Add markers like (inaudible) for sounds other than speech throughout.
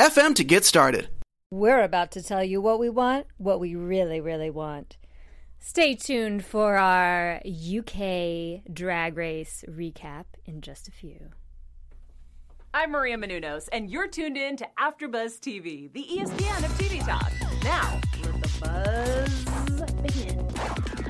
anchor.fm to get started. We're about to tell you what we want, what we really, really want. Stay tuned for our UK drag race recap in just a few. I'm Maria Menounos, and you're tuned in to AfterBuzz TV, the ESPN of TV talk. Now, let the buzz begin.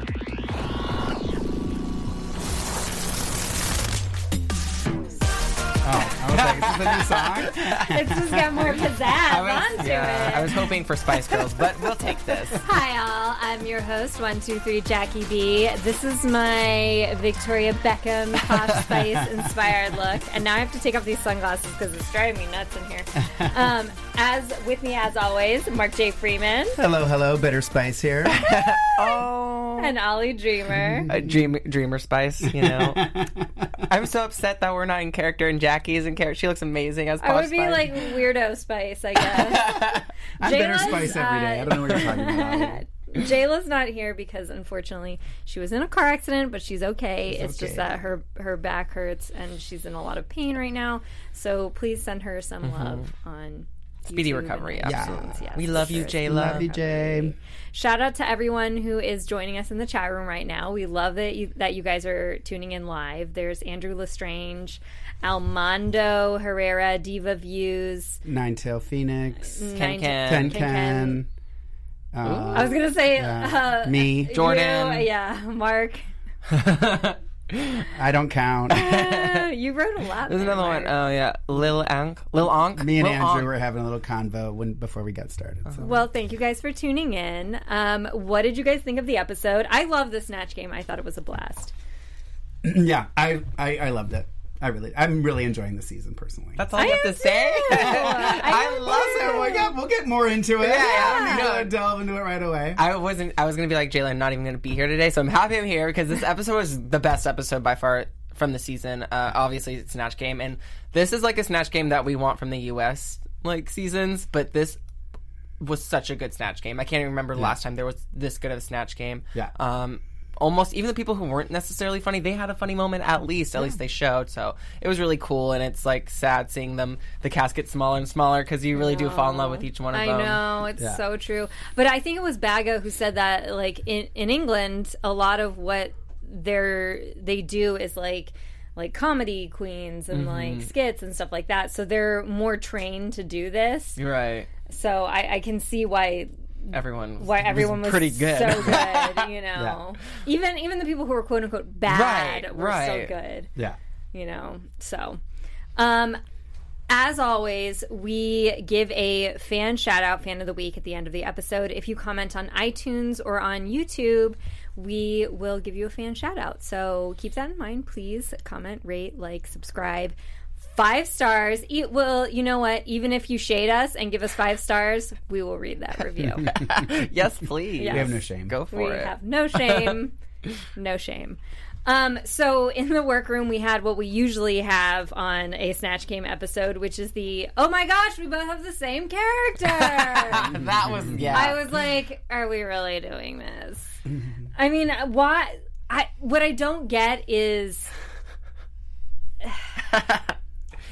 Oh, I was like, is this a new (laughs) song? It's just got more pizzazz (laughs) I was, onto yeah, it. I was hoping for Spice Girls, but we'll take this. (laughs) Hi, all. I'm your host, one two three Jackie B. This is my Victoria Beckham Posh Spice inspired look, and now I have to take off these sunglasses because it's driving me nuts in here. Um, as with me, as always, Mark J. Freeman hello, hello, Bitter Spice here. Oh, and Ollie Dreamer. a dream, Dreamer Spice, you know. (laughs) I'm so upset that we're not in character and Jackie is in character. She looks amazing as I would be Spice. like weirdo Spice, I guess. (laughs) I'm Bitter Jayla's, Spice every day. I don't know what you're talking about. (laughs) Jayla's not here because unfortunately she was in a car accident, but she's okay. it's just that her her back hurts and she's in a lot of pain right now. So please send her some mm-hmm. love on Speedy YouTube recovery, and absolutely. iTunes. Yes, We for love you, sure. Jayla. Love you, Jay. Shout out to everyone who is joining us in the chat room right now. We love that you, that you guys are tuning in live. There's Andrew Lestrange, Almondo Herrera, Diva Views, Nine Tail Phoenix, Nine- Ken Ken Ken. Ken. Uh, I was gonna say yeah. uh, Me. Jordan. you, yeah, Mark. (laughs) I don't count. Uh, (laughs) you wrote a lot. There's there, another one. Mark. Oh yeah, Lil Ank. Lil Ank. Me and Lil Andrew Ank. were having a little convo when before we got started. Uh-huh. So. Well, thank you guys for tuning in. Um, what did you guys think of the episode? I love the Snatch game. I thought it was a blast. (clears throat) yeah, I, I I loved it. I really, I'm really enjoying the season personally. That's all you I have am to say. (laughs) I I love it. we'll get, we'll get more into it. Yeah, I'm no. gonna delve into it right away. I wasn't. I was gonna be like Jayla. I'm not even gonna be here today, so I'm happy I'm here because this episode was the best episode by far from the season. Uh, obviously, it's Snatch Game, and this is like a Snatch Game that we want from the U.S. like seasons. But this was such a good Snatch Game. I can't even remember the last time there was this good of a Snatch Game. Yeah. Um. Almost even the people who weren't necessarily funny, they had a funny moment at least. At least they showed. So it was really cool, and it's like sad seeing them the cast get smaller and smaller because you really do fall in love with each one of I them. I know it's Yeah. so true, but I think it was Baga who said that. Like in in England, a lot of what they're they do is like like comedy queens and Mm-hmm. like skits and stuff like that. So they're more trained to do this. Right. So I, I can see why Everyone. why everyone was pretty good. so good. (laughs) You know, even even the people who were quote unquote bad Right, were so good. yeah. you know so um as always we give a fan shout out fan of the week at the end of the episode if you comment on itunes or on youtube we will give you a fan shout out so keep that in mind please comment rate like subscribe five stars It will, you know what even if you shade us and give us five stars we will read that (laughs) review (laughs) yes, please. Yes. We have no shame. Go for we it. We have no shame (laughs) no shame um, so in the workroom we had what we usually have on a snatch game episode which is the oh my gosh we both have the same character that was yeah. i was like are we really doing this i mean why I, what I don't get is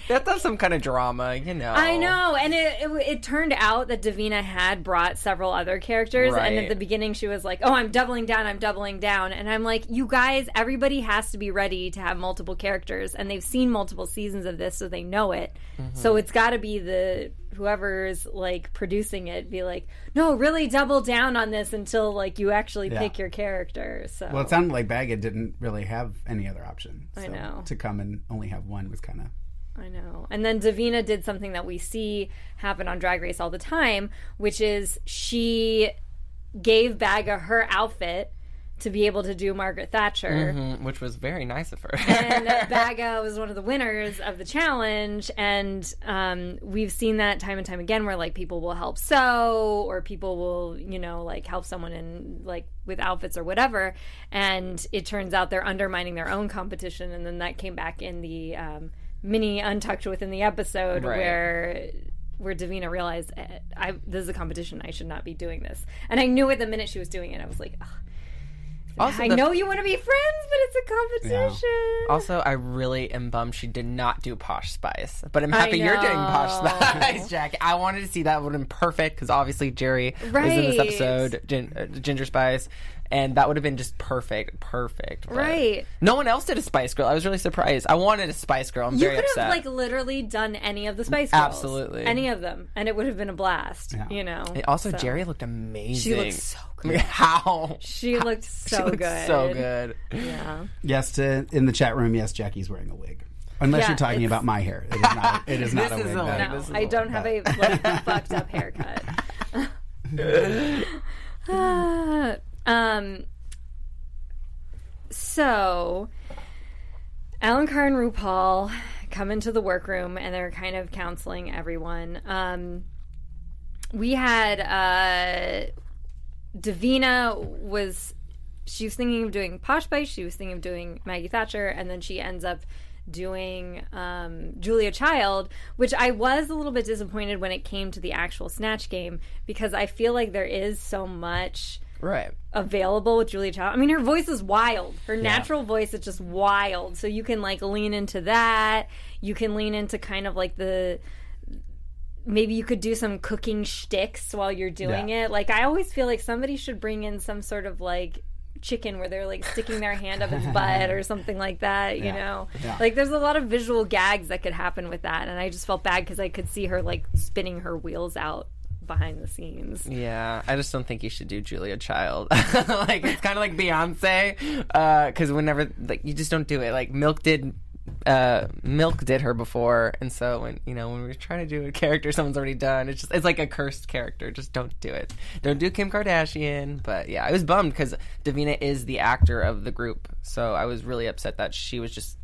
That does some kind of drama, you know. I know, and it, it it turned out that Divina had brought several other characters, and at the beginning she was like, "Oh, I'm doubling down, I'm doubling down," and I'm like, "You guys, everybody has to be ready to have multiple characters, and they've seen multiple seasons of this, so they know it. Mm-hmm. So it's got to be the whoever's like producing it, be like, no, really double down on this until like you actually Yeah. pick your character. So Well, it sounded like Baggett didn't really have any other option. I know. To come and only have one was kind of. I know. And then Divina did something that we see happen on Drag Race all the time, which is she gave Baga her outfit to be able to do Margaret Thatcher. Mhm, which was very nice of her. (laughs) and (laughs) Baga was one of the winners of the challenge. And um, we've seen that time and time again, where like people will help sew, or people will, you know, like help someone in like with outfits or whatever. And it turns out they're undermining their own competition, and then that came back in the um, mini untucked within the episode Right. where. Where Divina realized eh, I this is a competition I should not be doing this, and I knew it the minute she was doing it. I was like, Ugh. Also, I the- know you want to be friends, but it's a competition. Also, I really am bummed she did not do Posh Spice, but I'm happy you're doing Posh. Spice, (laughs) Jackie. I wanted to see that would have been perfect because obviously Geri was in this episode, Gin, uh, Ginger Spice, and that would have been just perfect, perfect. but Right. No one else did a Spice Girl. I was really surprised. I wanted a Spice Girl. I'm You very could upset. have like literally done any of the Spice Girls, Absolutely. any of them, and it would have been a blast. Yeah. You know. And also, So, Geri looked amazing. She looked so (laughs) I mean, how? She looked so she looked good. So good. Yeah. Yes, to, in the chat room, yes, Jackie's wearing a wig. Unless Yeah, you're talking about my hair. It is not, it is (laughs) not a wig. a. No, This is I a don't have a like, (laughs) fucked up haircut. (sighs) (sighs) (sighs) um. So, Alan Carr and RuPaul come into the workroom and they're kind of counseling everyone. Um, we had uh, Divina was she was thinking of doing Posh Spice, she was thinking of doing Maggie Thatcher, and then she ends up doing um, Julia Child, which I was a little bit disappointed when it came to the actual Snatch game because I feel like there is so much Right. available with Julia Child. I mean, her voice is wild. Her natural voice is just wild. So you can like lean into that. You can lean into kind of like the maybe you could do some cooking shticks while you're doing Yeah. it. Like I always feel like somebody should bring in some sort of like chicken where they're like sticking their hand up its (laughs) butt or something like that, you Yeah. know. Yeah. Like there's a lot of visual gags that could happen with that and I just felt bad cuz I could see her like spinning her wheels out behind the scenes. Yeah, I just don't think you should do Julia Child. (laughs) like it's kind of like Beyonce, because whenever like you just don't do it. Like Milk did, uh, Milk did her before, and so when you know when we're trying to do a character someone's already done, it's just it's like a cursed character. Just don't do it. Don't do Kim Kardashian. But yeah, I was bummed because Divina is the actor of the group, so I was really upset that she was just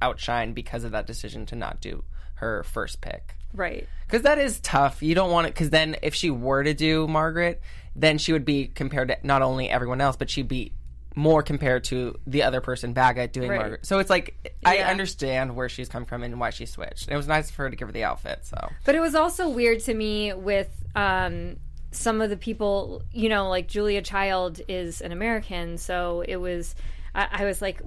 outshined because of that decision to not do her first pick. Right. Because that is tough. You don't want it. Because then, if she were to do Margaret, then she would be compared to not only everyone else, but she'd be more compared to the other person, Baga, doing Right. Margaret. So it's like I Yeah. understand where she's come from and why she switched. And it was nice for her to give her the outfit. So But it was also weird to me with um, some of the people, you know, like Julia Child is an American, so it was, I, I was like,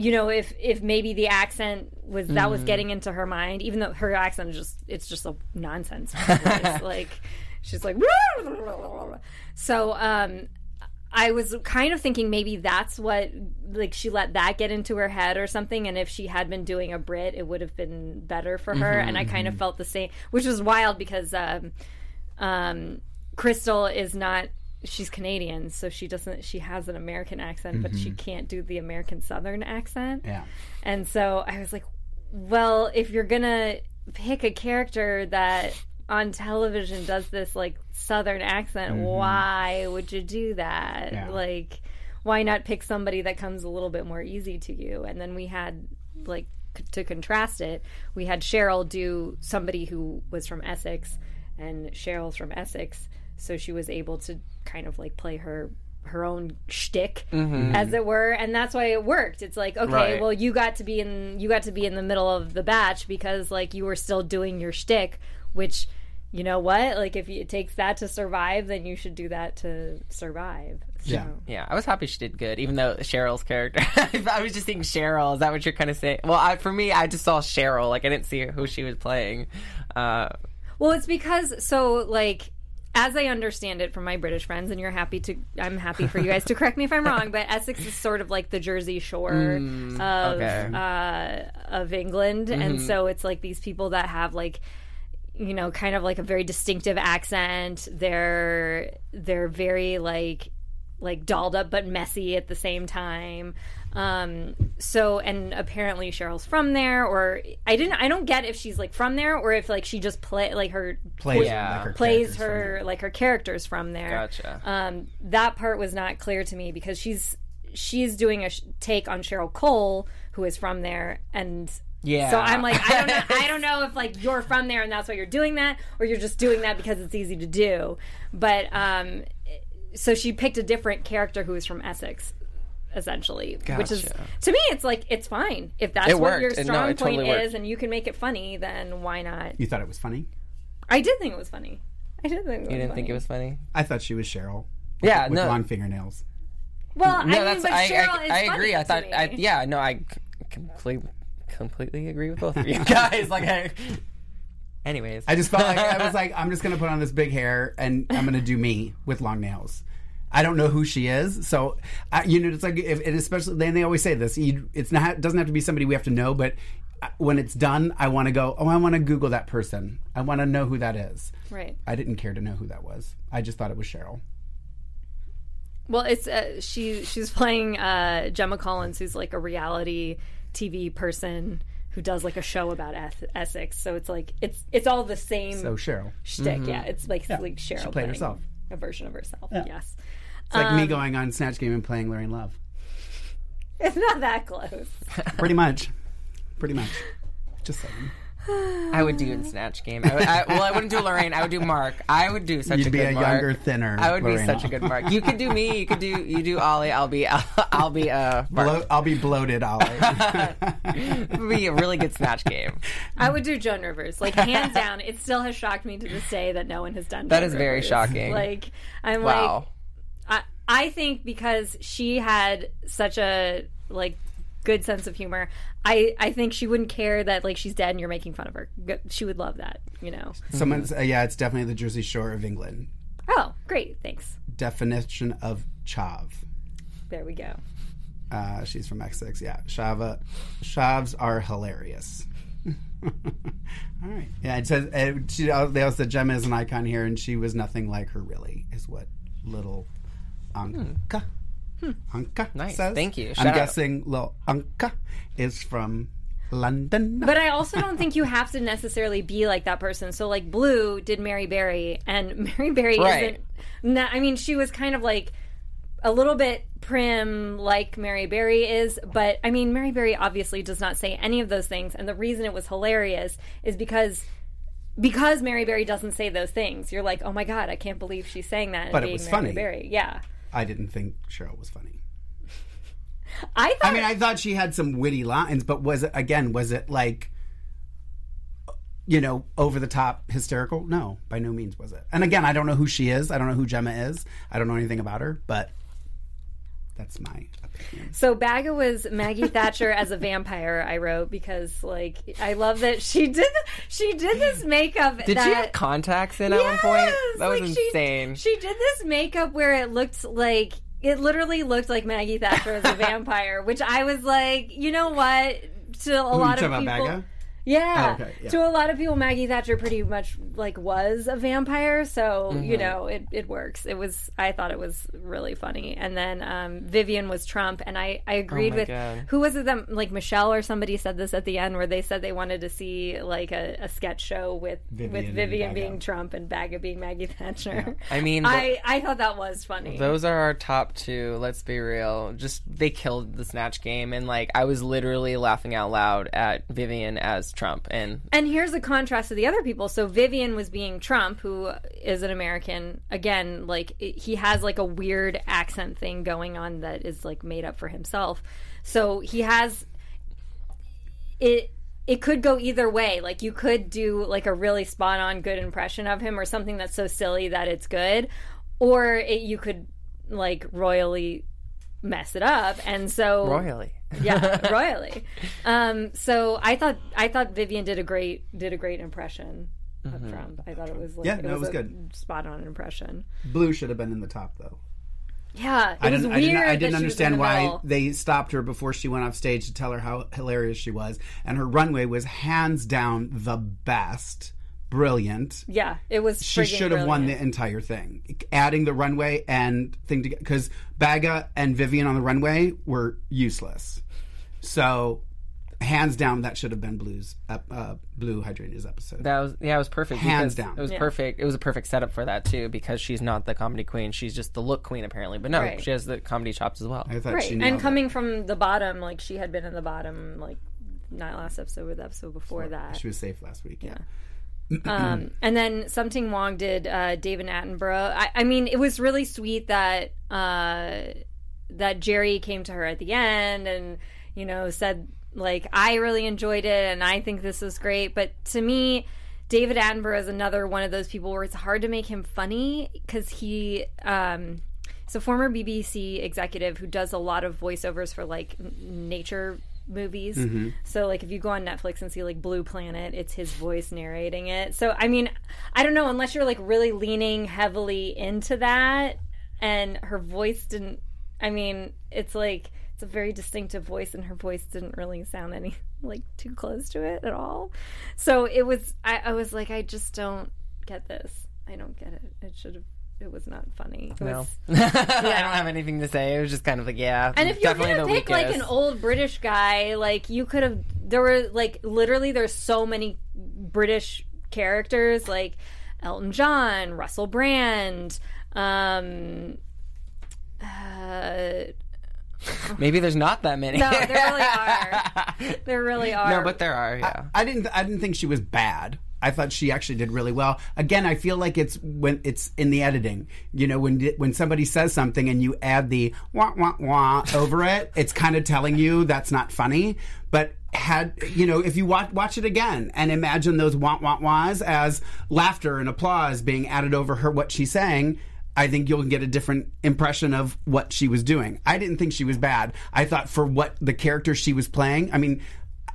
you know, if if maybe the accent was that was getting into her mind, even though her accent is just it's just a nonsense. (laughs) Like she's like, (laughs) so um, I was kind of thinking maybe that's what like she let that get into her head or something and if she had been doing a Brit it would have been better for her and I kind of felt the same which was wild because um um Crystal is not she's Canadian so she doesn't she has an American accent but she mm-hmm. can't do the American southern accent Yeah. and so I was like, well, if you're going to pick a character that on television does this like southern accent, mm-hmm. why would you do that? Yeah. Like why not pick somebody that comes a little bit more easy to you? And then we had like c- to contrast it, we had Cheryl do somebody who was from Essex and Cheryl's from Essex, so she was able to kind of like play her her own shtick, as it were, and that's why it worked. It's like, okay, Right. well, you got to be in you got to be in the middle of the batch because like you were still doing your shtick, which you know what, like if it takes that to survive, then you should do that to survive. So, Yeah. yeah, I was happy she did good, even though Cheryl's character. (laughs) I was just thinking Cheryl. Is that what you're kind of saying? Well, I, for me, I just saw Cheryl. Like I didn't see who she was playing. Uh, Well, it's because so like as I understand it from my British friends, and you're happy to, I'm happy for you guys to correct me if I'm wrong, but (laughs) Essex is sort of like the Jersey Shore of okay. uh, of England, and so it's like these people that have like you know kind of like a very distinctive accent. They're they're very like like dolled up but messy at the same time. Um, so and apparently Cheryl's from there, or I didn't. I don't get if she's like from there or if like she just play like her Plays, Yeah. like her plays her like her characters from there. Gotcha. Um, that part was not clear to me because she's she's doing a sh- take on Cheryl Cole, who is from there, and Yeah. So I'm like, I don't know, I don't (laughs) know if like you're from there and that's why you're doing that, or you're just doing that because it's easy to do. But um, so she picked a different character who was from Essex. Essentially, which is to me, it's like it's fine if that's It what your worked. No, strong it totally point worked. is, and you can make it funny. Then why not? You thought it was funny? I did think it was funny. I did think it was You didn't funny. think it was funny? I thought she was Cheryl Yeah, with no. long fingernails. Well, I No, mean, that's but I, Cheryl I, is I funny agree. I thought me. I, yeah, no, I c- completely completely agree with both of you (laughs) guys. Like I Anyways. I just felt like I was (laughs) like, I'm just gonna put on this big hair and I'm gonna do me with long nails. I don't know who she is, so I, you know, it's like, if, and especially then they always say this. You, it's not it doesn't have to be somebody we have to know, but uh, when it's done, I want to go. Oh, I want to Google that person. I want to know who that is. right. I didn't care to know who that was. I just thought it was Cheryl. Well, it's uh, she. She's playing uh, Gemma Collins, who's like a reality TV person who does like a show about Essex. So it's like it's it's all the same So Cheryl. shtick. Yeah, it's like like Cheryl played playing herself. a version of herself. Yes, It's like Um, me going on Snatch Game and playing Lorraine Love. it's not that close. (laughs) Pretty much. Pretty much. Just saying. I would do in Snatch Game. I, would- I, well, I wouldn't do Lorraine. I would do Mark. I would do such You'd a be good a Mark. younger, thinner. I would be such a good Mark. You could do me. You could do you do Ollie. I'll be (laughs) I'll, be uh Mark. Blo- I'll be bloated, Ollie. It (laughs) would be a really good Snatch Game. I would do Joan Rivers, like hands down. It still has shocked me to this day that no one has done. That Joan is very shocking. Like I'm Wow. like, I think because she had such a like good sense of humor, I I think she wouldn't care that like she's dead and you're making fun of her. She would love that, you know. Someone's, uh, yeah, it's definitely the Jersey Shore of England. Oh, great, thanks. Definition of chav. There we go. Uh, she's from Essex. Yeah, Shava. Chavs are hilarious. (laughs) All right. Yeah, it says uh, she, uh, they also said Gemma is an icon here, and she was nothing like her. Really, is what little Anka hmm. Anka Nice. says. Thank you. I'm out. guessing little Anka is from London. But I also don't think you have to necessarily be like that person. So like Blu did Mary Berry, and (laughs) Mary Berry Right. isn't. Not, I mean, she was kind of like a little bit prim, like Mary Berry is. But I mean, Mary Berry obviously does not say any of those things, and the reason it was hilarious is because. Because Mary Berry doesn't say those things, you're like, oh my god, I can't believe she's saying that. and But it being was Mary funny. Berry. Yeah, I didn't think Cheryl was funny. I thought. I mean, I thought she had some witty lines, but was it again? Was it like, you know, over the top hysterical? No, by no means was it. And again, I don't know who she is. I don't know who Gemma is. I don't know anything about her. But that's my opinion. So Baga was Maggie Thatcher as a vampire. I wrote because like I love that she did she did this makeup. Did that, she have contacts in at one point? That was Like, she- insane. She, did this makeup where it looked like it literally looked like Maggie Thatcher as a (laughs) vampire, which I was like, you know what? To a lot talking of people, Baga? Yeah. Oh, okay, yeah. To a lot of people, Maggie Thatcher pretty much like was a vampire, so Mm-hmm. you know it, it works. It was I thought it was really funny, and then um, Vivienne was Trump, and I I agreed Oh with God. who was it that like Michelle or somebody said this at the end where they said they wanted to see like a, a sketch show with Vivienne with Vivienne being Trump and Baga being Maggie Thatcher. I mean, I I thought that was funny. Those are our top two. Let's be real. Just they killed the snatch game, and like I was literally laughing out loud at Vivienne as Trump, and And here's the contrast to the other people. So Vivienne was being Trump, who is an American. Again, like it- he has like a weird accent thing going on that is like made up for himself. So he has it. It could go either way. Like you could do like a really spot on good impression of him, or something that's so silly that it's good, or it, you could like royally mess it up. And so royally. (laughs) yeah, (laughs) royally. Um, so I thought I thought Vivienne did a great did a great impression of Trump. I thought it was like, Yeah, no, it was a good. spot on impression. Blu should have been in the top, though. Yeah, it I was didn't, weird. I didn't, I didn't she was in understand the why middle. they stopped her before she went off stage to tell her how hilarious she was. And her runway was hands down the best. Brilliant. Yeah, it was. She should have won the entire thing. Adding the runway and thing together. Because Baga and Vivienne on the runway were useless. So hands down, that should have been Blu's ep- uh, Blu Hydrangea's episode. That was yeah, it was perfect. Hands down. it was Yeah. perfect. It was a perfect setup for that too, because she's not the comedy queen; she's just the look queen apparently. But no, Right. she has the comedy chops as well. I thought right she and nailed it. coming from the bottom like she had been in the bottom like not last episode but the episode before that She was safe last week. Yeah. Um, (clears throat) and then Sum Ting Wong did uh, David Attenborough. I, I mean, it was really sweet that uh, that Geri came to her at the end and you know said like I really enjoyed it and I think this was great. But to me, David Attenborough is another one of those people where it's hard to make him funny because he. Um, He's a former BBC executive who does a lot of voiceovers for like nature movies. Mm-hmm. So like if you go on Netflix and see like Blue Planet, it's his voice narrating it. So I mean, I don't know unless you're like really leaning heavily into that and her voice didn't I mean, it's like it's a very distinctive voice and her voice didn't really sound any (laughs) like too close to it at all. So it was I, I was like I just don't get this. I don't get it. It should have it was not funny. It No, was (laughs) I don't have anything to say. It was just kind of like yeah, and if you're gonna the pick like an old British guy, like you could have, there were like literally there's so many British characters like Elton John, Russell Brand, um, uh, maybe there's not that many. no, there really are. (laughs) There really are. no, but there are. Yeah, I didn't. I didn't think she was bad. I thought she actually did really well. Again, I feel like it's when it's in the editing. You know, when when somebody says something and you add the wah wah wah over it, it's kind of telling you that's not funny. But had you know, if you watch watch it again and imagine those wah wah wahs as laughter and applause being added over her what she's saying. I think you'll get a different impression of what she was doing. I didn't think she was bad. I thought for what the character she was playing, I mean,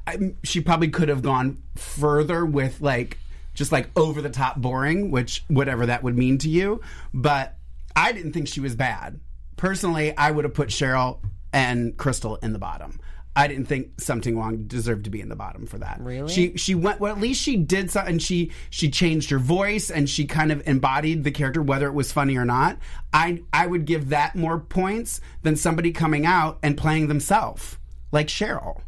I, she probably could have gone further with like just like over the top boring, which whatever that would mean to you. But I didn't think she was bad. Personally, I would have put Cheryl and Crystal in the bottom. I didn't think Sum Ting Wong deserved to be in the bottom for that. Really? She she went well. At least she did something. She she changed her voice and she kind of embodied the character, whether it was funny or not. I I would give that more points than somebody coming out and playing themselves like Cheryl.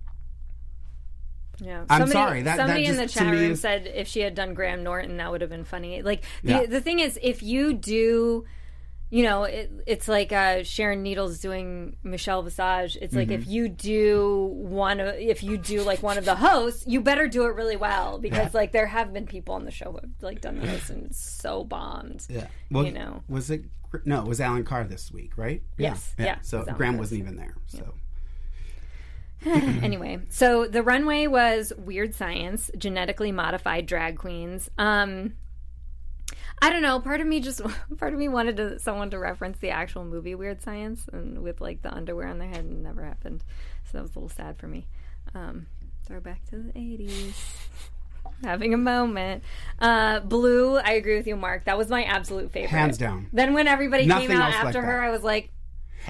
Yeah. I'm somebody, sorry, that- somebody that in the just- chat room is- said if she had done Graham Norton, that would have been funny. Like the Yeah. the thing is, if you do, you know, it, it's like uh, Sharon Needles doing Michelle Visage. It's like Mm-hmm. if you do one, of, if you do like one of the hosts, you better do it really well because like there have been people on the show who have like done this and it's so bombed. Yeah. Well, You know. was it? No, it was Alan Carr this week, right? Yes. Yeah, So was Graham wasn't even there. So (laughs) (laughs) anyway, so the runway was weird science, genetically modified drag queens. Um I don't know, part of me just (laughs) part of me wanted to, someone to reference the actual movie Weird Science and with like the underwear on their head and it never happened. So that was a little sad for me. Um throwback to the 80s. Having a moment. Uh Blu, I agree with you Mark. That was my absolute favorite. Hands down. Then when everybody Nothing came out else like after that. her, I was like,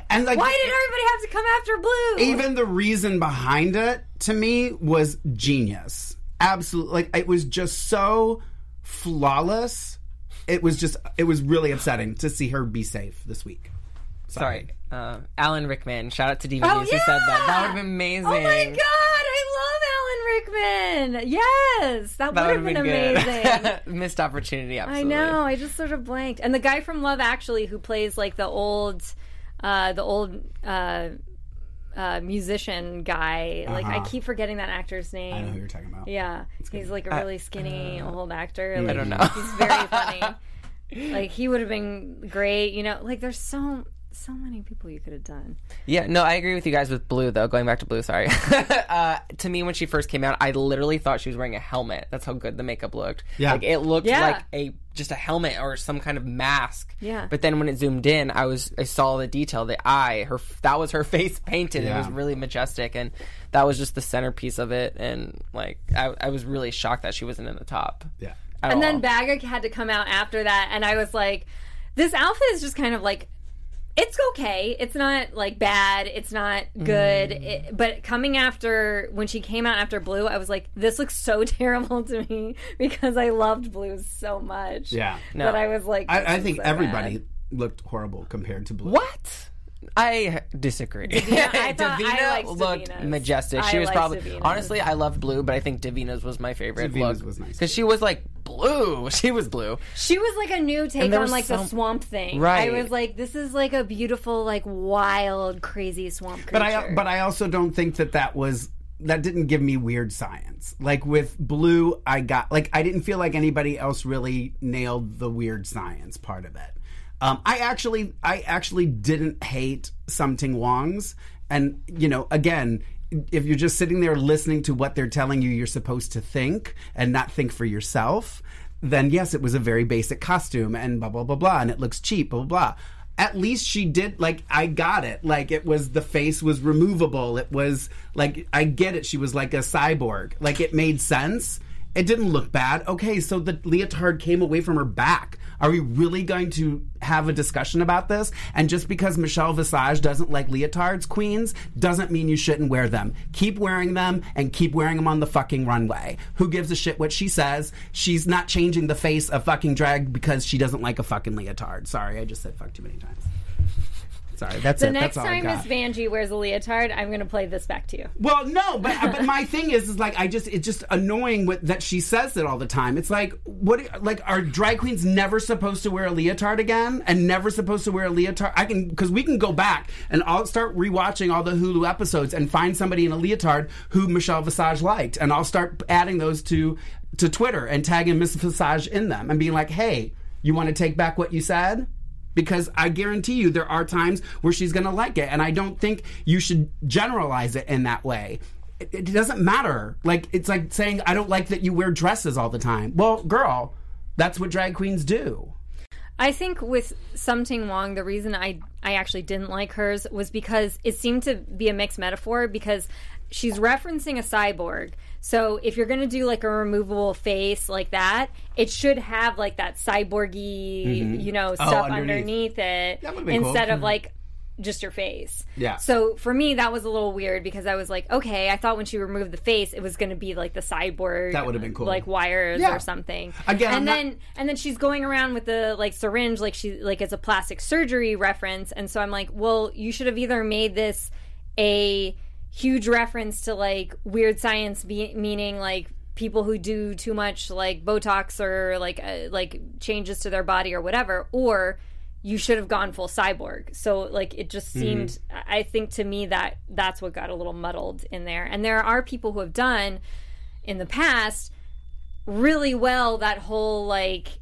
and like why did everybody have to come after Blu? even the reason behind it to me was genius. Absolutely, like it was just so flawless. It was just it was really upsetting to see her be safe this week. sorry, uh, Alan Rickman. Shout out to DVDs Oh, who said that. That would have been amazing. Oh my god, I love Alan Rickman. Yes, that, That would have been, amazing. (laughs) Missed opportunity. Absolutely. I know. I just sort of blanked. And the guy from Love Actually, who plays like the old, uh, the old uh, uh, musician guy. Like I keep forgetting that actor's name. Uh-huh. I know who you're talking about. Yeah, he's like a really skinny old actor. I don't know. He's very funny. (laughs) like he would have been great. You know, like there's so so many people you could have done. Yeah, no, I agree with you guys with Blu though. Going back to Blu, sorry. (laughs) uh, to me, when she first came out, I literally thought she was wearing a helmet. That's how good the makeup looked. Yeah. like it looked Yeah. like a just a helmet or some kind of mask. Yeah. But then when it zoomed in, I was I saw the detail, the eye, her that was her (laughs) face painted. It was really majestic, and that was just the centerpiece of it. And like, I, I was really shocked that she wasn't in the top. Yeah. at And all. then Baga had to come out after that, and I was like, this outfit is just kind of like. It's okay. It's not like bad. It's not good. Mm. It, but coming after when she came out after Blu, I was like, this looks so (laughs) terrible to me because I loved Blu so much. Yeah. No. That I was like, I, I think so everybody bad. looked horrible compared to Blu. what? I disagree. Divina- I (laughs) thought- I liked looked Divina's. majestic. I She was liked probably Divina's. honestly. I loved blue, but I think Divina's was my favorite Divina's look was nice, because she was like blue. (laughs) She was blue. She was like a new take there on was like the some- swamp thing. Right. I was like, this is like a beautiful, like wild, crazy swamp creature. But I but I also don't think that that was that didn't give me weird science. Like with blue, I got like I didn't feel like anybody else really nailed the weird science part of it. Um, I actually I actually didn't hate Sum Ting Wong's, and you know again. If you're just sitting there listening to what they're telling you, you're supposed to think and not think for yourself. Then yes, it was a very basic costume and blah blah blah blah, and it looks cheap, blah blah blah at least she did like I got it. Like it was the face was removable. It was like I get it. She was like a cyborg. Like it made sense. It didn't look bad. Okay, so the leotard came away from her back. Are we really going to have a discussion about this? And just because Michelle Visage doesn't like leotards, queens, doesn't mean you shouldn't wear them. Keep wearing them and keep wearing them on the fucking runway. Who gives a shit what she says? She's not changing the face of fucking drag because she doesn't like a fucking leotard. Sorry, I just said fuck too many times. Sorry, that's the it. next that's time. Miss Vanjie wears a leotard, I'm going to play this back to you. Well, no, but uh, but (laughs) my thing is, is like I just it's just annoying with, that she says it all the time. It's like what like are drag queens never supposed to wear a leotard again and never supposed to wear a leotard? I can because we can go back and I'll start rewatching all the Hulu episodes and find somebody in a leotard who Michelle Visage liked, and I'll start adding those to to Twitter and tagging Miss Visage in them and being like, hey, you want to take back what you said? Because I guarantee you there are times where she's going to like it. And I don't think you should generalize it in that way. It, it doesn't matter. Like, it's like saying, I don't like that you wear dresses all the time. Well, girl, that's what drag queens do. I think with Sum Ting Wong, the reason I I actually didn't like hers was because it seemed to be a mixed metaphor because she's referencing a cyborg. So if you're gonna do like a removable face like that, it should have like that cyborgy, mm-hmm. you know, oh, stuff underneath. underneath, it would've cool. instead of mm-hmm. like just your face. Yeah. So for me, that was a little weird because I was like, okay, I thought when she removed the face, it was going to be like the cyborg. That would've been cool. Like wires Yeah. or something. Again, I'm and not- then and then she's going around with the like syringe, like she like it's a plastic surgery reference. And so I'm like, well, you should have either made this a huge reference to like weird science, be- meaning like people who do too much like Botox or like uh, like changes to their body or whatever, or you should have gone full cyborg. So like it just seemed I think to me that that's what got a little muddled in there. And there are people who have done in the past really well that whole like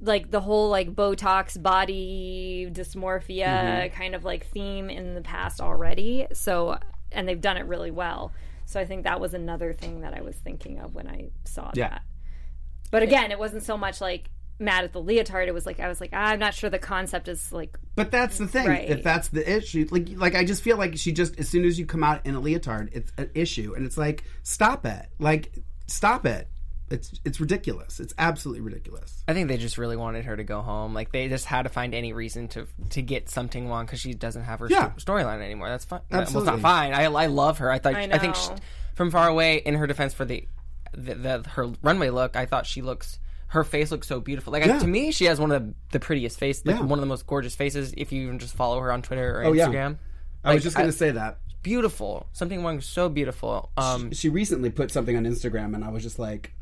like the whole like botox body dysmorphia kind of like theme in the past already so and they've done it really well so i think that was another thing that i was thinking of when i saw Yeah. that but again it wasn't so much like mad at the leotard it was like i was like ah, i'm not sure the concept is like But that's the thing. Right. If that's the issue, like like I just feel like she just as soon as you come out in a leotard, it's an issue, and it's like stop it, like stop it. It's it's ridiculous. It's absolutely ridiculous. I think they just really wanted her to go home. Like they just had to find any reason to to get something wrong because she doesn't have her Yeah. sto- storyline anymore. That's fine. Well, it's Absolutely. not fine. I I love her. I thought I I, think she, from far away, in her defense for the, the, the her runway look, I thought she looks. Her face looks so beautiful. Like Yeah. to me, she has one of the, the prettiest faces, like Yeah. one of the most gorgeous faces. If you even just follow her on Twitter or Oh, yeah. Instagram, I was just gonna I- say that. beautiful. Sum Ting Wong, so beautiful. Um, she recently put something on Instagram, and I was just like,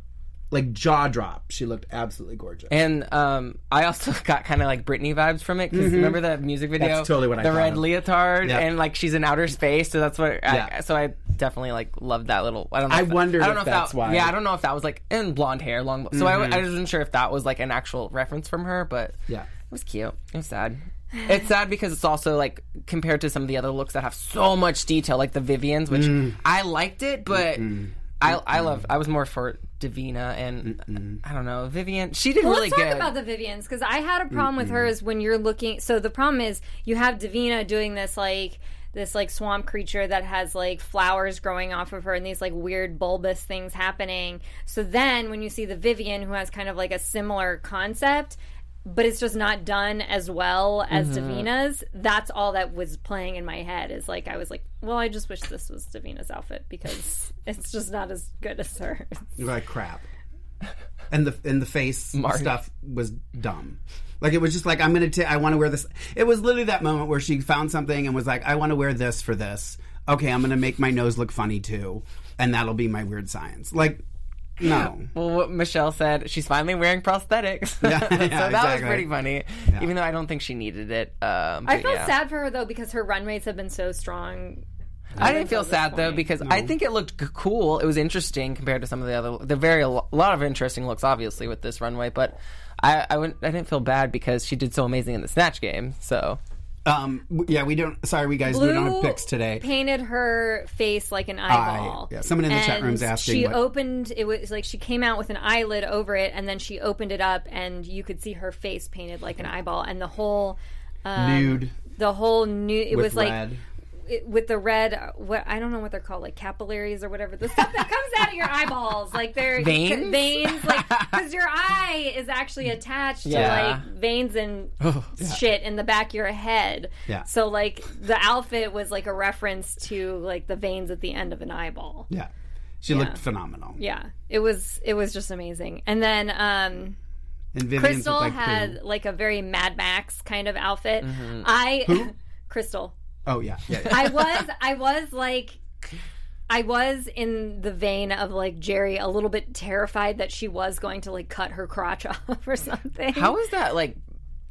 like jaw drop. She looked absolutely gorgeous. And um, I also (laughs) got kind of like Britney vibes from it because remember the music video? Mm-hmm. That's totally what I the red of. leotard Yep. and like she's in outer space, so that's what. Yeah. I, so I definitely like loved that little. I don't. know I if that- I don't know if that's that, why. Mm-hmm. Yeah, I don't know if that was like in blonde hair, long. So I, I wasn't sure if that was like an actual reference from her, but yeah. it was cute. It was sad. It's sad because it's also like compared to some of the other looks that have so much detail, like the Vivienne's, which Mm. I liked it, but I I love. I was more for Divina and I don't know Vivienne. She did Well, really let's talk good. about the Vivienne's because I had a problem with her. Is when you're looking. So the problem is you have Divina doing this like this like swamp creature that has like flowers growing off of her and these like weird bulbous things happening. So then when you see the Vivienne who has kind of like a similar concept. But it's just not done as well as mm-hmm. Divina's. That's all that was playing in my head. Is like I was like, well, I just wish this was Divina's outfit because (laughs) it's just not as good as hers. You're like crap. and the and the face (laughs) Marty. stuff was dumb. Like it was just like I'm gonna. ta- I want to wear this. It was literally that moment where she found something and was like, I want to wear this for this. Okay, I'm gonna make my nose look funny too, and that'll be my weird science. Like, no. Well, what Michelle said, she's finally wearing prosthetics. Yeah, (laughs) so that exactly. was pretty funny. Even though I don't think she needed it. Um, I but felt yeah. sad for her though because her run rates have been so strong. I didn't feel until this sad though point. because I think it looked c- cool. It was interesting compared to some of the other. The very a lot of interesting looks, obviously, with this runway. But I I, wouldn't, I didn't feel bad because she did so amazing in the snatch game. So Um, yeah, we don't. Sorry, we guys, we don't have Blue picks today. painted her face like an eyeball. yeah, someone in the chat room's asking She what- opened it was like she came out with an eyelid over it, and then she opened it up, and you could see her face painted like an eyeball, and the whole um, Nude the whole new. It was like red. It, with the red. uh, What I don't know what they're called, like capillaries or whatever. The stuff that comes out of your eyeballs, like they're Veins? veins, like (laughs) because your eye is actually attached Yeah. to like veins and shit in the back of your head. Yeah. So like the outfit was like a reference to like the veins at the end of an eyeball. Yeah, she looked phenomenal. Yeah. It was it was just amazing. And then um And Crystal like had poo. like a very Mad Max kind of outfit. I (laughs) Crystal. Oh yeah, yeah. yeah. I was I was like I was in the vein of like Geri a little bit terrified that she was going to like cut her crotch (laughs) off or something. how is that like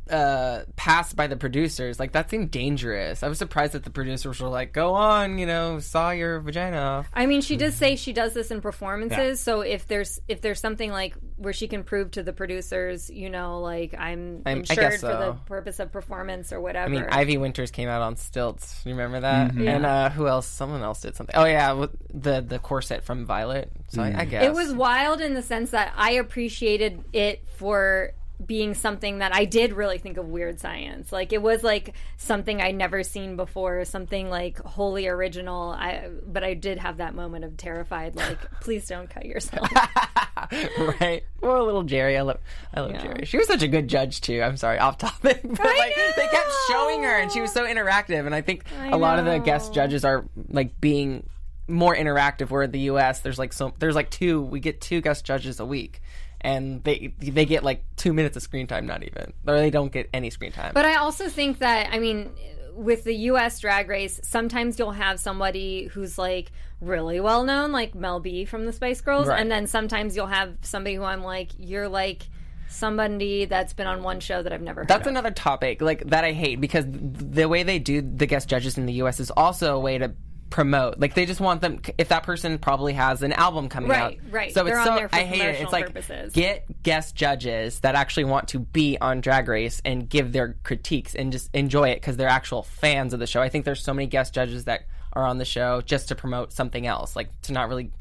uh passed by the producers? Like that seemed dangerous. I was surprised that the producers were like, "Go on, you know, saw your vagina off." I mean, she does say she does this in performances. So if there's if there's something like where she can prove to the producers, you know, like I'm, I'm- I insured guess for the purpose of performance or whatever. I mean, Ivy Winters came out on stilts. You remember that? Mm-hmm. And uh, who else? Someone else did something. Oh yeah, the the corset from Violet. So I, I guess it was wild in the sense that I appreciated it for being something that I did really think of weird science. Like it was like something I'd never seen before, something like wholly original. I but I did have that moment of terrified, like (laughs) please don't cut yourself. (laughs) right. Poor little Geri. I love I love Yeah. Geri. She was such a good judge too. I'm sorry, off topic. (laughs) But like they kept showing her and she was so interactive and I think a lot of the guest judges are like being more interactive where in the US there's like so there's like two we get two guest judges a week and they they get like 2 minutes of screen time not even or they don't get any screen time. But I also think that I mean with the US drag race, sometimes you'll have somebody who's like really well known, like Mel B from the Spice Girls, Right. and then sometimes you'll have somebody who I'm like, you're like somebody that's been on one show that I've never heard That's of. another topic like that I hate because th- the way they do the guest judges in the U.S. is also a way to promote. Like they just want them if that person probably has an album coming out. Right, right. So They're it's on so there for I hate it. It's like purposes. get guest judges that actually want to be on Drag Race and give their critiques and just enjoy it because they're actual fans of the show. I think there's so many guest judges that are on the show just to promote something else, like to not really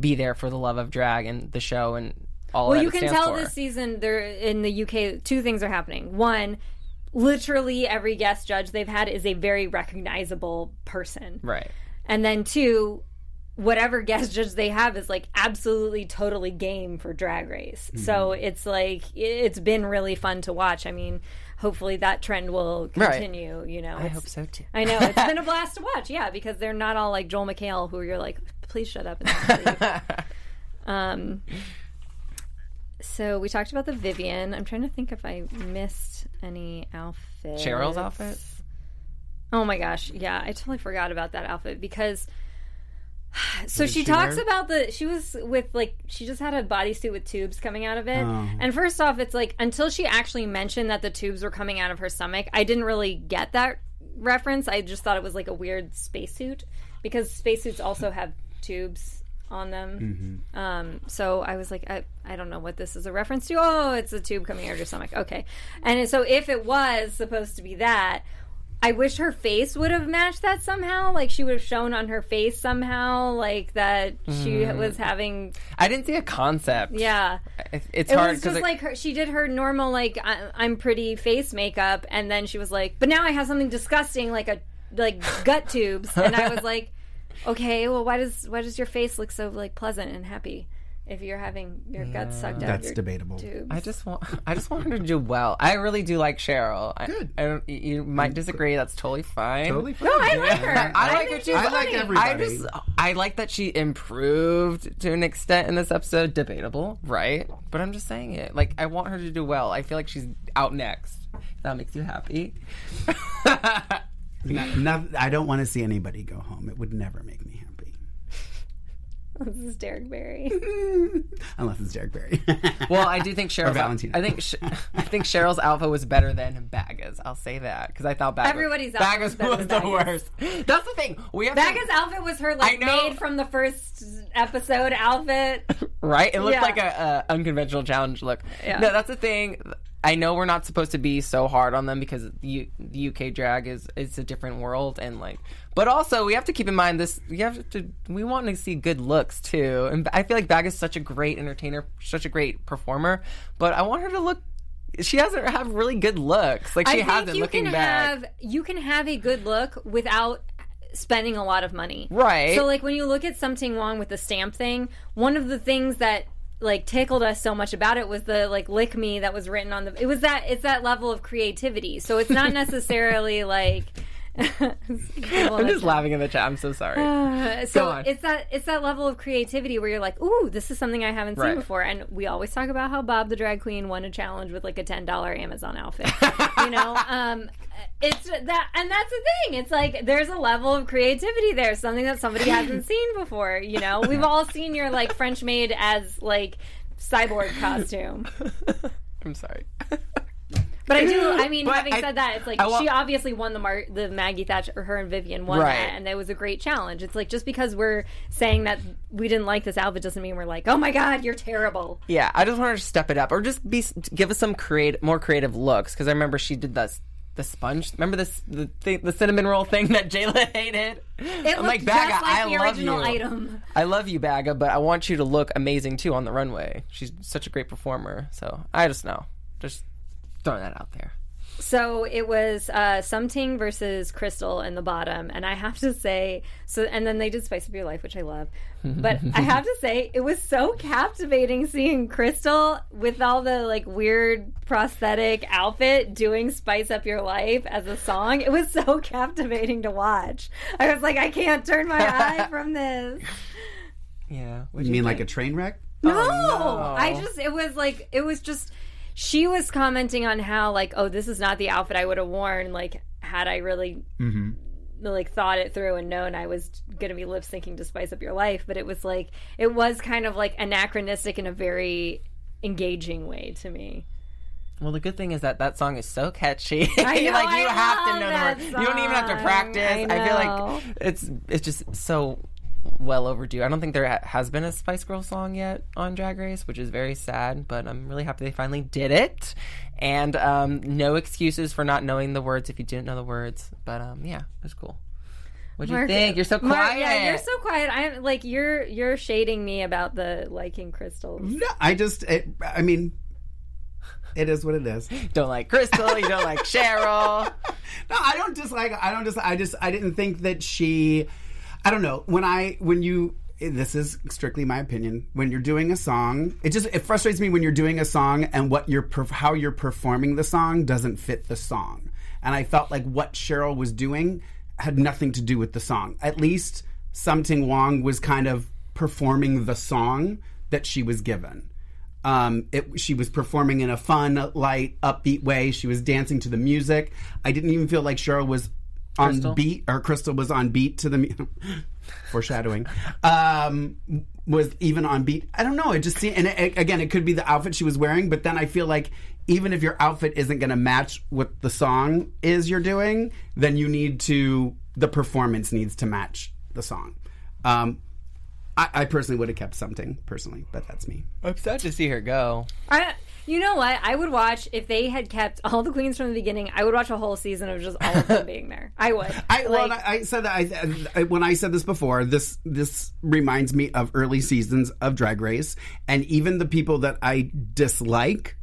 be there for the love of drag and the show and all Well, that you can tell for. this season there in the UK two things are happening. One, literally every guest judge they've had is a very recognizable person. Right. And then two, whatever (laughs) guest judge they have is like absolutely totally game for drag race. Mm-hmm. So it's like it's been really fun to watch. I mean, hopefully that trend will Right. continue, you know. I hope so too. I know it's been a (laughs) blast to watch, yeah, because they're not all like Joel McHale, who you're like, please shut up. And let me sleep." um, so we talked about the Vivienne. I'm trying to think if I missed any outfits. Cheryl's outfit? Oh my gosh, yeah, I totally forgot about that outfit because. (sighs) So she, she talks wear? about the she was with like she just had a bodysuit with tubes coming out of it. Oh. And first off, it's like until she actually mentioned that the tubes were coming out of her stomach, I didn't really get that reference. I just thought it was like a weird spacesuit because spacesuits also have tubes on them. Um, so I was like, I, I don't know what this is a reference to. Oh, it's a tube coming out of your stomach. Okay. And so if it was supposed to be that, I wish her face would have matched that somehow. Like she would have shown on her face somehow, like that she mm-hmm. was having. I didn't see a concept. Yeah. It- It's It hard was just like her, she did her normal like I, I'm pretty face makeup, and then she was like, "But now I have something disgusting like a like gut (laughs) tubes," and I was like, "Okay, well, why does why does your face look so like pleasant and happy?" If you're having your guts uh, sucked out That's of your debatable. tubes. I just want (laughs) I just want her to do well. I really do like Cheryl. I, Good. I don't, you might disagree. That's totally fine. Totally fine. no, I like her. I like think her too. she's I like funny. everybody. I just I like that she improved to an extent in this episode. Debatable, right? But I'm just saying it. Like I want her to do well. I feel like she's out next. If that makes you happy. (laughs) No, no, I don't want to see anybody go home. It would never make me happy. This is Derrick Barry. Unless it's Derrick (laughs) Barry. well, I do think (laughs) Cheryl's. Valentina. I think Sh- I think Cheryl's outfit was better than Baga's. I'll say that because I thought Baga, Everybody's outfit was Baga's (laughs) better was the Baga's. worst. That's the thing. We have Baga's to, outfit was her like I know. made from the first episode outfit. right? It looked Yeah. like a, a unconventional challenge look. Yeah. No, that's the thing. I know we're not supposed to be so hard on them because the, the UK drag is it's a different world and like, but also we have to keep in mind this. We have to we want to see good looks too, and I feel like Bag is such a great entertainer, such a great performer, but I want her to look. She hasn't have really good looks. Like she I hasn't looking can back. have you can have a good look without spending a lot of money. Right. So like when you look at Sum Ting Wong with the stamp thing, one of the things that like tickled us so much about it was the like lick me that was written on the it was that it's that level of creativity. So it's not (laughs) necessarily like (laughs) I'm just laughing in the chat. I'm so sorry. (sighs) Uh, so it's that it's that level of creativity where you're like, ooh, this is something I haven't seen Right. before. And we always talk about how Bob the drag queen won a challenge with like a ten dollar Amazon outfit. you know, (laughs) um, it's that, and that's the thing. It's like there's a level of creativity there, something that somebody hasn't (laughs) seen before. You know, we've all seen your like French maid as like cyborg costume. I'm sorry. But I do. I mean, But having I- said that, it's like I she obviously won the Mar- the Maggie Thatcher, or her and Vivienne won Right. that, and it was a great challenge. It's like just because we're saying that we didn't like this outfit doesn't mean we're like, oh my god, you're terrible. Yeah, I just want her to step it up, or just be give us some create more creative looks. Because I remember she did this the sponge. Remember this the thing, the cinnamon roll thing that Jayla (laughs) hated. It I'm like Baga, just like I love original you. item. I love you, Baga, but I want you to look amazing too on the runway. She's such a great performer. So I just know, just throwing that out there. So it was uh, Sum Ting versus Crystal in the bottom, and I have to say, so and then they did Spice Up Your Life, which I love, but (laughs) I have to say it was so captivating seeing Crystal with all the like weird prosthetic outfit doing Spice Up Your Life as a song. It was so (laughs) captivating to watch. I was like, I can't turn my eye (laughs) from this. Yeah, What'd you mean like a train wreck? No, no. I just it was like it was just she was commenting on how like oh this is not the outfit I would have worn like had I really mm-hmm. like thought it through and known I was gonna be lip syncing to Spice Up Your Life, but it was like it was kind of like anachronistic in a very engaging way to me. Well, the good thing is that that song is so catchy. (laughs) I know, like you I have to know that the words. You don't even have to practice. I I, feel like it's it's just so well overdue. I don't think there ha- has been a Spice Girl song yet on Drag Race, which is very sad. But I'm really happy they finally did it. And um, no excuses for not knowing the words if you didn't know the words. But um, yeah, it was cool. What do you think? You're so quiet. Mark, yeah, you're so quiet. I'm like you're you're shading me about the liking crystals. No, I just, it, I mean, it is what it is. (laughs) don't like Crystal. You don't like Cheryl. (laughs) No, I don't dislike. I don't just. I just. I didn't think that she. I don't know when I when you. This is strictly my opinion. When you're doing a song, it just it frustrates me when you're doing a song and what you're how you're performing the song doesn't fit the song. And I felt like what Cheryl was doing had nothing to do with the song. At least Sum Ting Wong was kind of performing the song that she was given. Um, it, she was performing in a fun, light, upbeat way. She was dancing to the music. I didn't even feel like Cheryl was on Crystal? beat, or Crystal was on beat to the mu- (laughs) foreshadowing. Um, was even on beat. I don't know. It just seemed, and it, again, it could be the outfit she was wearing, but then I feel like even if your outfit isn't going to match what the song is you're doing, then you need to the performance needs to match the song. Um, I, I personally would have kept Sum Ting personally, but that's me. I'm sad to see her go. I, you know what? I would watch if they had kept all the queens from the beginning. I would watch a whole season of just all of them being there. I would. (laughs) I well, Like, I, I said that I, I when I said this before. This this reminds me of early seasons of Drag Race, and even the people that I dislike,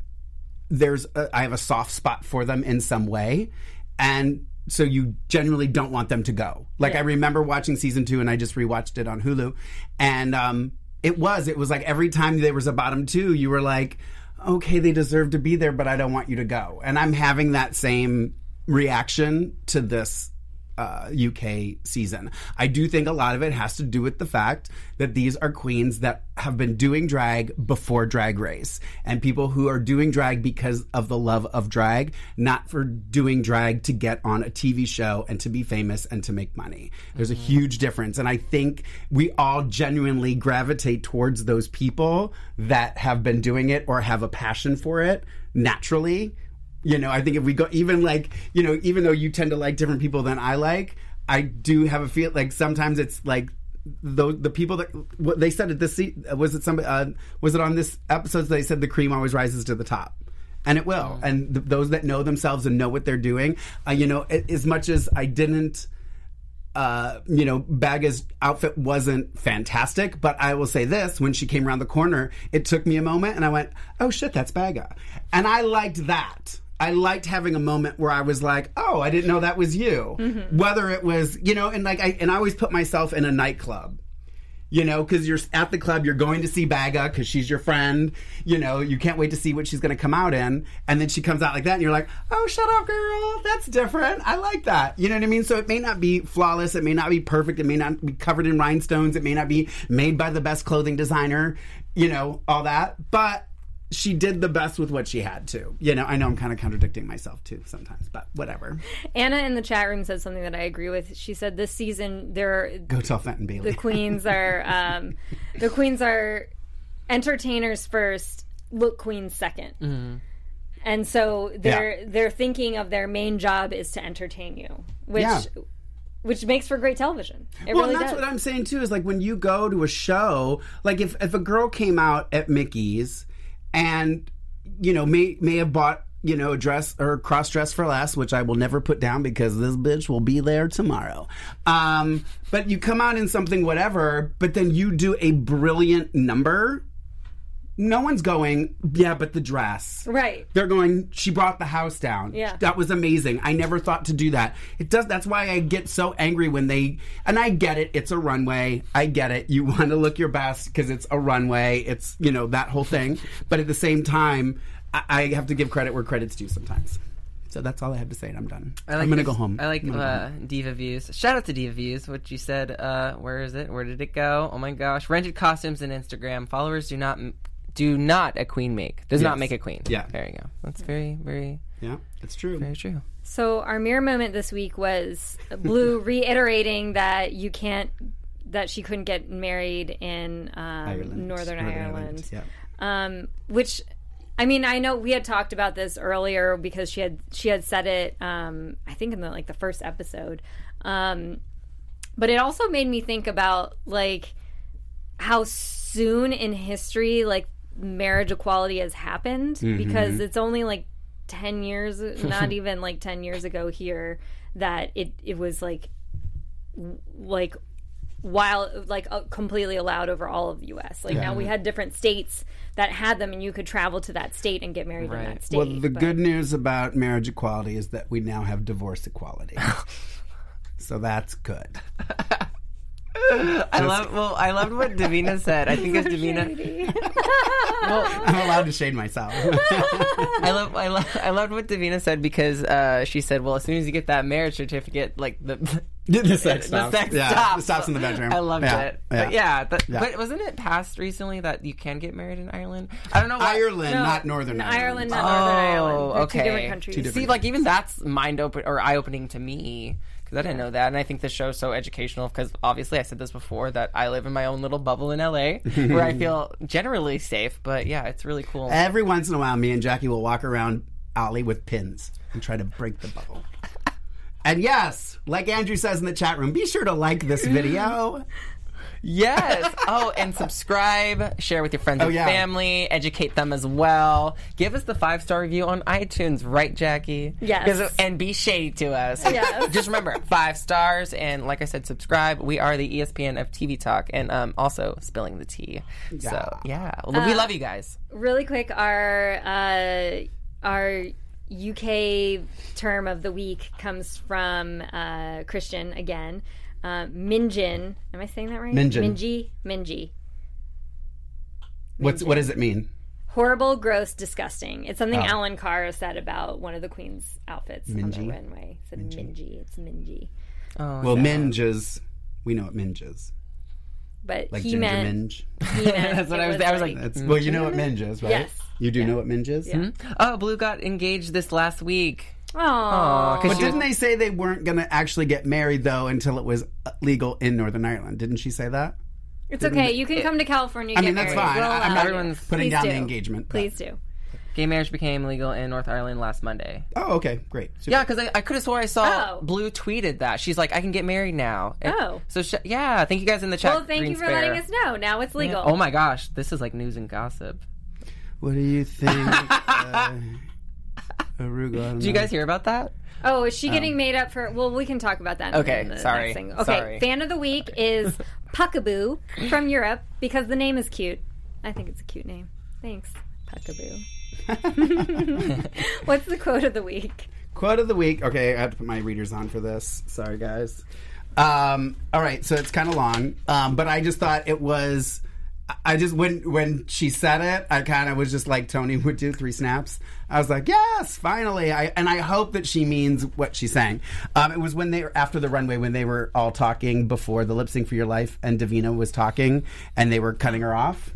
there's a, I have a soft spot for them in some way, and so you generally don't want them to go. Like I remember watching season two, and I just rewatched it on Hulu, and um, It was. It was like every time there was a bottom two, you were like, okay, they deserve to be there, but I don't want you to go. And I'm having that same reaction to this uh, UK season. I do think a lot of it has to do with the fact that these are queens that have been doing drag before Drag Race, and people who are doing drag because of the love of drag, not for doing drag to get on a TV show and to be famous and to make money. There's a huge difference, and I think we all genuinely gravitate towards those people that have been doing it or have a passion for it naturally you know, I think if we go even like, you know, even though you tend to like different people than I like, I do have a feel like sometimes it's like the the people that what they said at this was it somebody uh, was it on this episode they said the cream always rises to the top. And it will. And th- those that know themselves and know what they're doing, uh, you know, a- as much as I didn't uh, you know, Baga's outfit wasn't fantastic, but I will say this: when she came around the corner, it took me a moment, and I went, "Oh shit, that's Baga," and I liked that. I liked having a moment where I was like, "Oh, I didn't know that was you." Mm-hmm. Whether it was, you know, and like I and I always put myself in a nightclub you know, because you're at the club, you're going to see Baga because she's your friend. You know, you can't wait to see what she's going to come out in, and then she comes out like that, and you're like, "Oh, shut up, girl! That's different. I like that." You know what I mean? So it may not be flawless, it may not be perfect, it may not be covered in rhinestones, it may not be made by the best clothing designer, you know, all that, but. She did the best with what she had to. You know, I know I'm kind of contradicting myself too sometimes, but whatever. Anna in the chat room said something that I agree with. She said this season there Go tell Fenton Bailey. the queens are um, the queens are entertainers first, look queens 2nd And so they're Yeah. they're thinking of their main job is to entertain you, which Yeah. which makes for great television. It well, really and that's does. what I'm saying too. Is like when you go to a show, like if if a girl came out at Mickey's and you know may may have bought you know a dress or cross dress for less, which I will never put down because this bitch will be there tomorrow. Um, but you come out in something whatever, but then you do a brilliant number. No one's going, yeah, but the dress. right. They're going, she brought the house down. Yeah. That was amazing. I never thought to do that. It does that's why I get so angry when they and I get it, it's a runway. I get it. You (laughs) want to look your best because it's a runway. It's, you know, that whole thing. But at the same time, I, I have to give credit where credit's due sometimes. So that's all I have to say and I'm done. I like I'm gonna this- go home. I like I'm gonna go uh, home. Diva Views. Shout out to Diva Views. What you said. Uh, where is it? Where did it go? Oh my gosh! Rented costumes and Instagram followers do not m- do not a queen make. Does not Yes. make a queen. Yeah. There you go. That's very very Yeah, it's true. very true. So our mirror moment this week was Blu (laughs) reiterating that you can't that she couldn't get married in um, Ireland. Northern, Ireland. Yeah. um, which I mean, I know we had talked about this earlier because she had she had said it. Um, I think in the like the first episode, um, but it also made me think about like how soon in history like marriage equality has happened because it's only like 10 years not (laughs) even like 10 years ago here that it it was like like while like uh, completely allowed over all of the US. Like now we had different states that had them and you could travel to that state and get married in that state. Well, the but- good news about marriage equality is that we now have divorce equality. (laughs) so that's good. (laughs) (laughs) I love. Well, I loved what Divina said. I think (laughs) it's Divina. (laughs) I'm allowed to shade myself. I love. I love. I loved what Divina said because uh, she said, "Well, as soon as you get that marriage certificate, like the the sex the stops. sex yeah, stops. Stops in the bedroom. I loved yeah. it. But yeah, that, Yeah. but wasn't it passed recently that you can get married in Ireland? I don't know. Why. Ireland, No, not Northern Ireland. Ireland, not Northern Ireland. Oh, They're okay. Two different countries. Two different- See, like even that's mind open or eye opening to me because I didn't know that, and I think the show's so educational because obviously I said this before that I live in my own little bubble in LA where I (laughs) feel generally safe. But yeah, it's really cool. Every once in a while, me and Jackie will walk around Ollie with pins and try to break the bubble. (laughs) And yes, like Andrew says in the chat room, be sure to like this video. (laughs) Yes. Oh, and subscribe, share with your friends and yeah. family, educate them as well. Give us the five star review on iTunes, right, Jackie? Yes. 'Cause- And be shady to us. Yes. (laughs) Just remember, five stars, and like I said, subscribe. We are the ESPN of TV Talk, and um, also spilling the tea. So yeah, well, we love you guys. really quick our uh, our UK term of the week comes from uh, Christian again. Uh, Minjin, am I saying that right? Minjin. Minji, Minji. What's what does it mean? Horrible, gross, disgusting. It's something Oh. Alan Carr said about one of the queen's outfits on the runway. He said mingy. It's mingy. Oh, Well, minge is we know what minge is. But Like he ginger meant minge. he meant (laughs) That's what I was- I was like, That's, well, you know what minge is, right? Yes. You do Yeah. know what minge is? Yeah. Oh, Blu got engaged this last week. Aw. Aw, 'cause But didn't they say they weren't going to actually get married though until it was legal in Northern Ireland? Didn't she say that? It's okay. You can come to California. I mean, that's married. fine. We'll I- I'm not you. Everyone's putting down do. the engagement. but- Please do. Gay marriage became legal in North Ireland last Monday. Oh, okay, great. Super. Yeah, because I, I could have swore I saw Oh. Blu tweeted that. She's like, I can get married now. And Oh. So, sh- yeah, thank you guys in the chat. Well, thank Green you for Spare. letting us know. Now it's legal. Oh my gosh, this is like news and gossip. What do you think? (laughs) uh, Arugula, Did you guys hear about that? Oh, is she getting made up for? Well, we can talk about that. Okay, in the sorry, Next thing. Okay, sorry. fan of the week is (laughs) Puckaboo from Europe because the name is cute. I think it's a cute name. Thanks, Puckaboo. (laughs) (laughs) What's the quote of the week? Quote of the week. Okay, I have to put my readers on for this. Sorry, guys. Um, all right, so it's kind of long, um, but I just thought it was. I just when when she said it, I kind of was just like Tony would do three snaps. I was like, yes, finally. I and I hope that she means what she's saying. Um, it was when they were after the runway when they were all talking before the lip sync for your life, and Divina was talking, and they were cutting her off,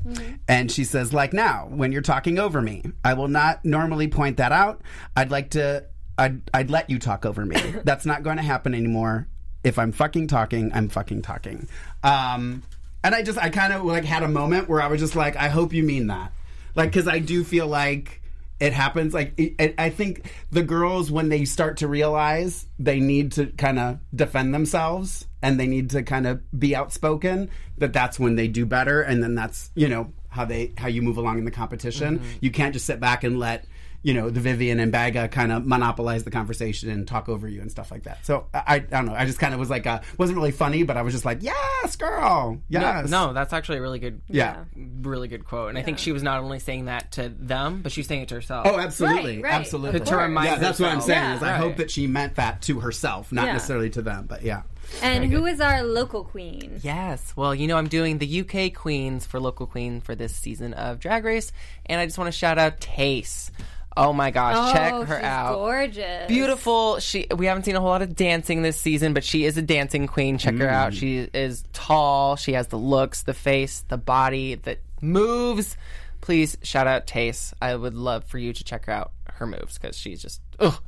and she says, like now, when you're talking over me, I will not normally point that out. I'd like to. I'd, I'd let you talk over me. (laughs) That's not going to happen anymore. If I'm fucking talking, I'm fucking talking. Um, and I just, I kind of like had a moment where I was just like, I hope you mean that. Like, cause I do feel like it happens. Like, it, it, I think the girls, when they start to realize they need to kind of defend themselves and they need to kind of be outspoken, that that's when they do better. And then that's, you know, how they, how you move along in the competition. Mm-hmm. You can't just sit back and let, you know, the Vivienne and Baga kind of monopolize the conversation and talk over you and stuff like that. So I, I don't know. I just kind of was like, uh, wasn't really funny, but I was just like, yes, girl, yes. No, that's actually a really good, Yeah. really good quote. And I think she was not only saying that to them, but she's saying it to herself. Oh, absolutely, Right, right. absolutely. Of To remind yeah, that's what I'm saying. Yeah. Is I Right. hope that she meant that to herself, not Yeah. necessarily to them. But yeah, And who is our local queen? Yes. Well, you know, I'm doing the UK queens for local queen for this season of Drag Race, and I just want to shout out Tace. Oh my gosh, Oh, check her she's out. Gorgeous. Beautiful. She. We haven't seen a whole lot of dancing this season, but she is a dancing queen. Check her out. She is tall. She has the looks, the face, the body that moves. Please shout out Tace. I would love for you to check her out. Her moves because she's just ugh,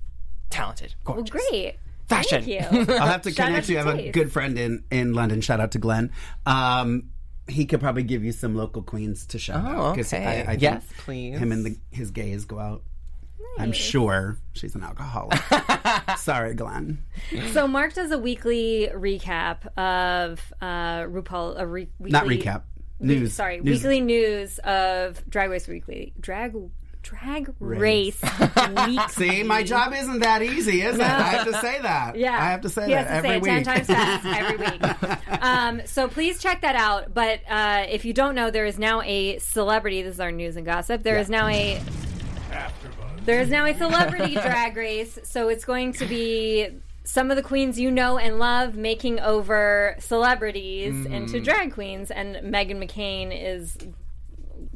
talented, Well, gorgeous. great. Fashion. Thank you. (laughs) I'll have to Shout connect out you. I have a good friend in in London. Shout out to Glenn. Um, he could probably give you some local queens to shout Oh, out. 'cause okay. I, I think Yes, please. Him and the, his gays go out. I'm sure she's an alcoholic. (laughs) Sorry, Glenn. So Mark does a weekly recap of uh, RuPaul. A re- weekly, Not recap. News. Sorry, News. weekly news of Drag Race Weekly. Drag Drag Race. Weekly. (laughs) See, my job isn't that easy, is it? I have to say that. (laughs) Yeah, I have to say he that every say it week. ten times fast every week. Um, so please check that out. But uh, if you don't know, there is now a celebrity. This is our news and gossip. There is now a there is now a celebrity (laughs) drag race. So it's going to be some of the queens you know and love making over celebrities Mm-hmm. into drag queens, and Meghan McCain is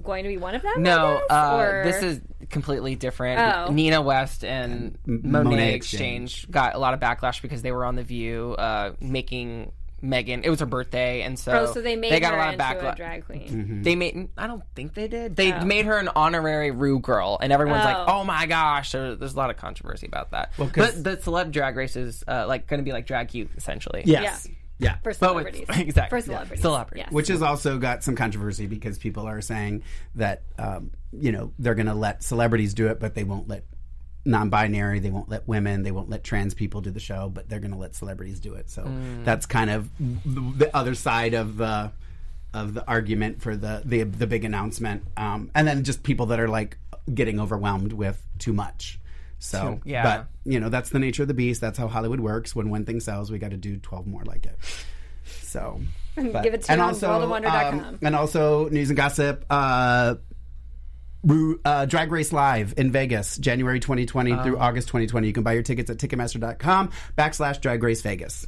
going to be one of them. No, guess? uh, Or- this is completely different. Oh. Nina West and, M- Monet, Monét X Change. Exchange. got a lot of backlash because they were on The View uh, making Meghan. It was her birthday, and so Oh, so they made got her a lot of into backlash. drag queen. Mm-hmm. They made. I don't think they did. They Oh. made her an honorary Ru girl, and everyone's like, Oh. "Oh my gosh!" There, there's a lot of controversy about that. Well, 'cause- but the celeb drag race is uh, like going to be like drag you essentially. Yes. Yeah. For But with- celebrities. (laughs) exactly. For celebrities. Celebrities. Yes. Which has also got some controversy because people are saying that, um, you know, they're going to let celebrities do it, but they won't let non-binary, they won't let women, they won't let trans people do the show, but they're going to let celebrities do it. So Mm. that's kind of the, the other side of the of the argument for the the, the big announcement. Um, and then just people that are like getting overwhelmed with too much. So, Too- yeah. but you know, that's the nature of the beast. That's how Hollywood works. When one thing sells, we got to do 12 more like it. So, (laughs) but- Give it to and you on also, um, and also news and gossip. Uh, Ru- uh, Drag Race Live in Vegas, January 2020 through August 2020. You can buy your tickets at Ticketmaster.com backslash Drag Race Vegas.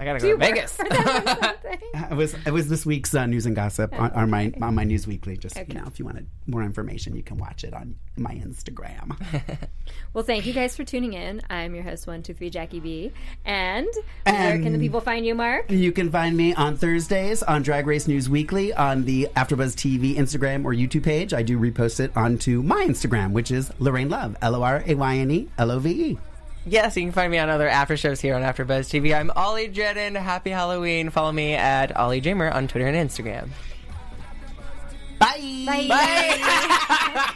I gotta go to Vegas. for them or something? It was it was this week's uh, news and gossip on, on my on my news weekly. Just Okay. you know, if you wanted more information, you can watch it on my Instagram. (laughs) (laughs) Well, thank you guys for tuning in. I'm your host, one two three Jackie B. And, where can the people find you, Mark? You can find me on Thursdays on Drag Race News Weekly on the AfterBuzz TV Instagram or YouTube page. I do repost it onto my Instagram, which is Lorayne Love, L O R A Y N E L O V E. Yes, you can find me on other after shows here on AfterBuzz TV. I'm Ollie Jedden. Happy Halloween. Follow me at Ollie Jamer on Twitter and Instagram. Bye.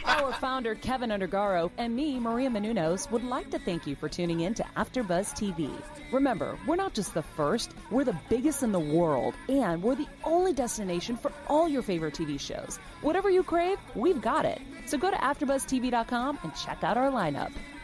Our founder, Keven Undergaro, and me, Maria Menounos, would like to thank you for tuning in to AfterBuzz TV. Remember, we're not just the first, we're the biggest in the world, and we're the only destination for all your favorite TV shows. Whatever you crave, we've got it. So go to AfterBuzzTV.com and check out our lineup.